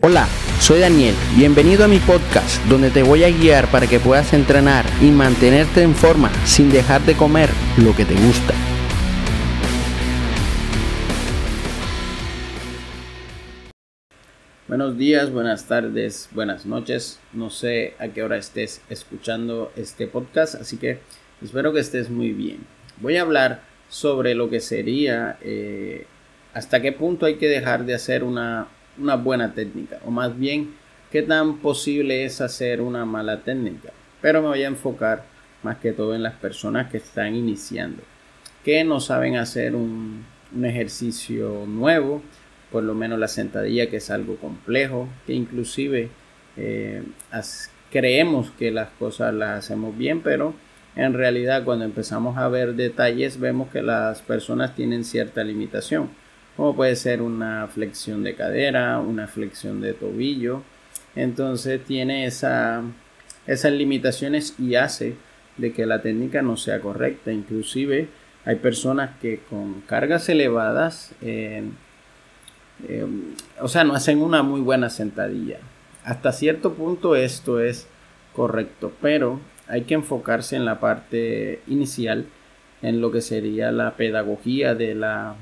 Hola, soy Daniel, bienvenido a mi podcast donde te voy a guiar para que puedas entrenar y mantenerte en forma sin dejar de comer lo que te gusta. Buenos días, buenas tardes, buenas noches. No sé a qué hora estés escuchando este podcast, así que espero que estés muy bien. Voy a hablar sobre lo que sería eh, hasta qué punto hay que dejar de hacer una una buena técnica, o más bien qué tan posible es hacer una mala técnica. Pero me voy a enfocar más que todo en las personas que están iniciando, que no saben hacer un, ejercicio nuevo, por lo menos la sentadilla que es algo complejo, que inclusive eh, creemos que las cosas las hacemos bien, pero en realidad cuando empezamos a ver detalles vemos que las personas tienen cierta limitación como puede ser una flexión de cadera, una flexión de tobillo. Entonces tiene esa, esas limitaciones y hace de que la técnica no sea correcta. Inclusive hay personas que con cargas elevadas, eh, eh, o sea, no hacen una muy buena sentadilla. Hasta cierto punto esto es correcto, pero hay que enfocarse en la parte inicial, en lo que sería la pedagogía de la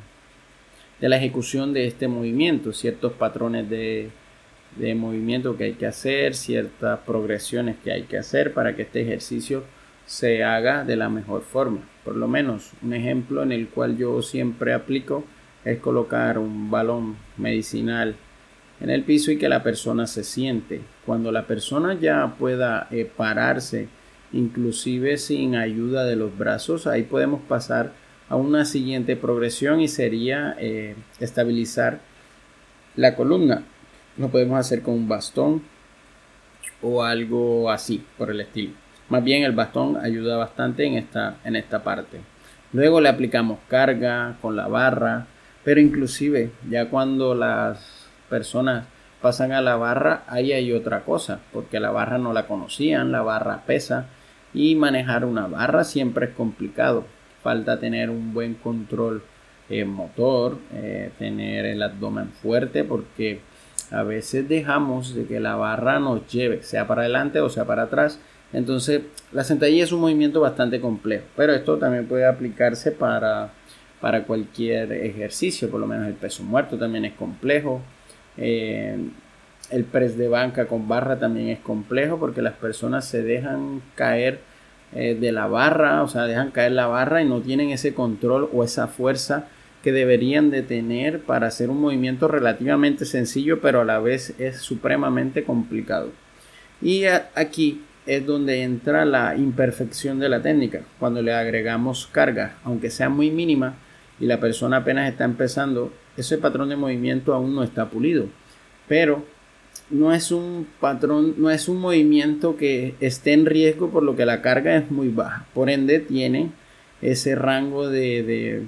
de la ejecución de este movimiento, ciertos patrones de, movimiento que hay que hacer, ciertas progresiones que hay que hacer para que este ejercicio se haga de la mejor forma. Por lo menos un ejemplo en el cual yo siempre aplico es colocar un balón medicinal en el piso y que la persona se siente. Cuando la persona ya pueda eh, pararse, inclusive sin ayuda de los brazos, ahí podemos pasar a una siguiente progresión y sería eh, estabilizar la columna. Lo podemos hacer con un bastón o algo así por el estilo. Más bien el bastón ayuda bastante en esta, en esta parte. Luego le aplicamos carga con la barra, pero inclusive ya cuando las personas pasan a la barra, ahí hay otra cosa, porque la barra no la conocían, la barra pesa y manejar una barra siempre es complicado falta tener un buen control eh, motor, eh, tener el abdomen fuerte, porque a veces dejamos de que la barra nos lleve, sea para adelante o sea para atrás. Entonces, la sentadilla es un movimiento bastante complejo, pero esto también puede aplicarse para, para cualquier ejercicio, por lo menos el peso muerto también es complejo. Eh, el press de banca con barra también es complejo porque las personas se dejan caer eh, de la barra, o sea, dejan caer la barra y no tienen ese control o esa fuerza que deberían de tener para hacer un movimiento relativamente sencillo, pero a la vez es supremamente complicado. Y aquí es donde entra la imperfección de la técnica, cuando le agregamos carga, aunque sea muy mínima y la persona apenas está empezando, ese patrón de movimiento aún no está pulido. Pero no es un patrón, no es un movimiento que esté en riesgo por lo que la carga es muy baja. Por ende, tiene ese rango de,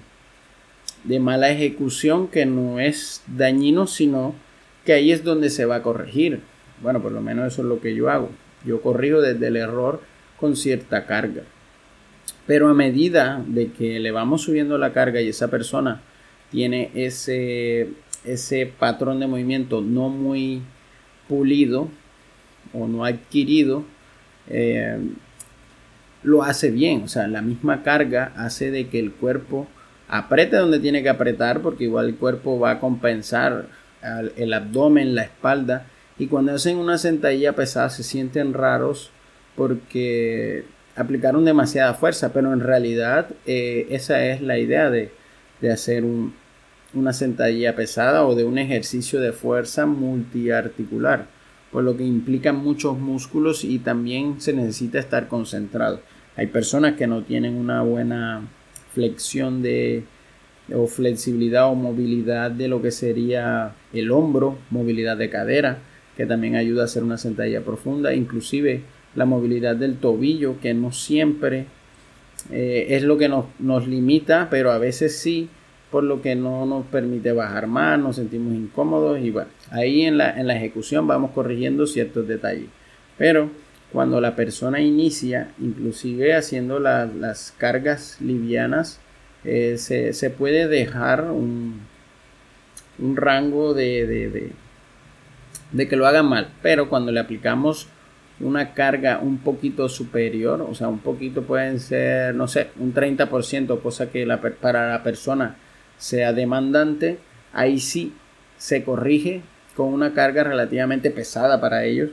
de, mala ejecución que no es dañino, sino que ahí es donde se va a corregir. Bueno, por lo menos eso es lo que yo hago. Yo corrijo desde el error con cierta carga. Pero a medida de que le vamos subiendo la carga y esa persona tiene ese, ese patrón de movimiento no muy pulido o no adquirido, eh, lo hace bien. O sea, la misma carga hace de que el cuerpo apriete donde tiene que apretar, porque igual el cuerpo va a compensar el abdomen, la espalda. Y cuando hacen una sentadilla pesada se sienten raros porque aplicaron demasiada fuerza, pero en realidad eh, esa es la idea de, de hacer un, una sentadilla pesada o de un ejercicio de fuerza multiarticular, por lo que implica muchos músculos y también se necesita estar concentrado. Hay personas que no tienen una buena flexión de o flexibilidad o movilidad de lo que sería el hombro, movilidad de cadera, que también ayuda a hacer una sentadilla profunda, inclusive la movilidad del tobillo, que no siempre eh, es lo que nos, nos limita, pero a veces sí por lo que no nos permite bajar más, nos sentimos incómodos y bueno, ahí en la, en la ejecución vamos corrigiendo ciertos detalles. Pero cuando la persona inicia, inclusive haciendo las cargas livianas, eh, se, puede dejar un, un rango de, de que lo hagan mal, pero cuando le aplicamos una carga un poquito superior, o sea, un poquito pueden ser, no sé, un 30%, cosa que la, para la persona sea demandante, ahí sí se corrige con una carga relativamente pesada para ellos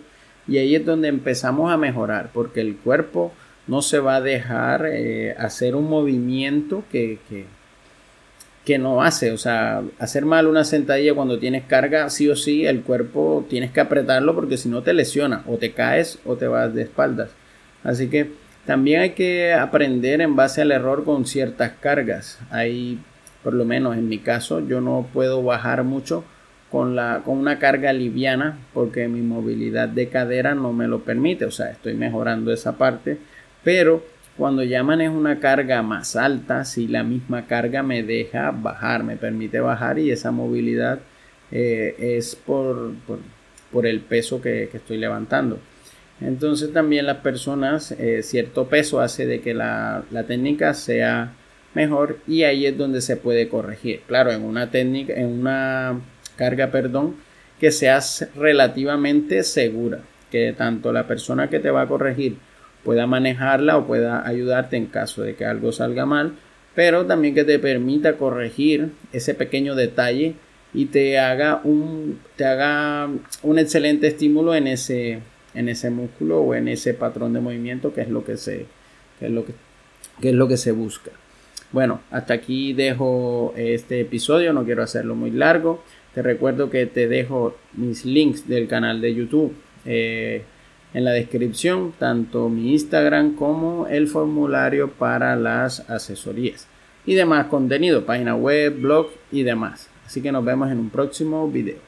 y ahí es donde empezamos a mejorar porque el cuerpo no se va a dejar eh, hacer un movimiento que, que, que, no hace. O sea, hacer mal una sentadilla cuando tienes carga, sí o sí, el cuerpo tienes que apretarlo porque si no te lesiona o te caes o te vas de espaldas. Así que también hay que aprender en base al error con ciertas cargas. Hay, por lo menos en mi caso, yo no puedo bajar mucho con, la, con una carga liviana porque mi movilidad de cadera no me lo permite. O sea, estoy mejorando esa parte pero cuando ya manejo una carga más alta, si la misma carga me deja bajar, me permite bajar y esa movilidad eh, es por, por, el peso que, estoy levantando. Entonces también las personas, eh, cierto peso hace de que la, la, técnica sea mejor y ahí es donde se puede corregir. Claro, en una técnica, en una carga, perdón, que sea relativamente segura, que tanto la persona que te va a corregir pueda manejarla o pueda ayudarte en caso de que algo salga mal, pero también que te permita corregir ese pequeño detalle y te haga un, te haga un excelente estímulo en ese, en ese músculo o en ese patrón de movimiento que es lo que se, es lo que, que es lo que se busca. Bueno, hasta aquí dejo este episodio, no quiero hacerlo muy largo. Te recuerdo que te dejo mis links del canal de YouTube. Eh, en la descripción tanto mi Instagram como el formulario para las asesorías y demás contenido, página web, blog y demás. Así que nos vemos en un próximo video.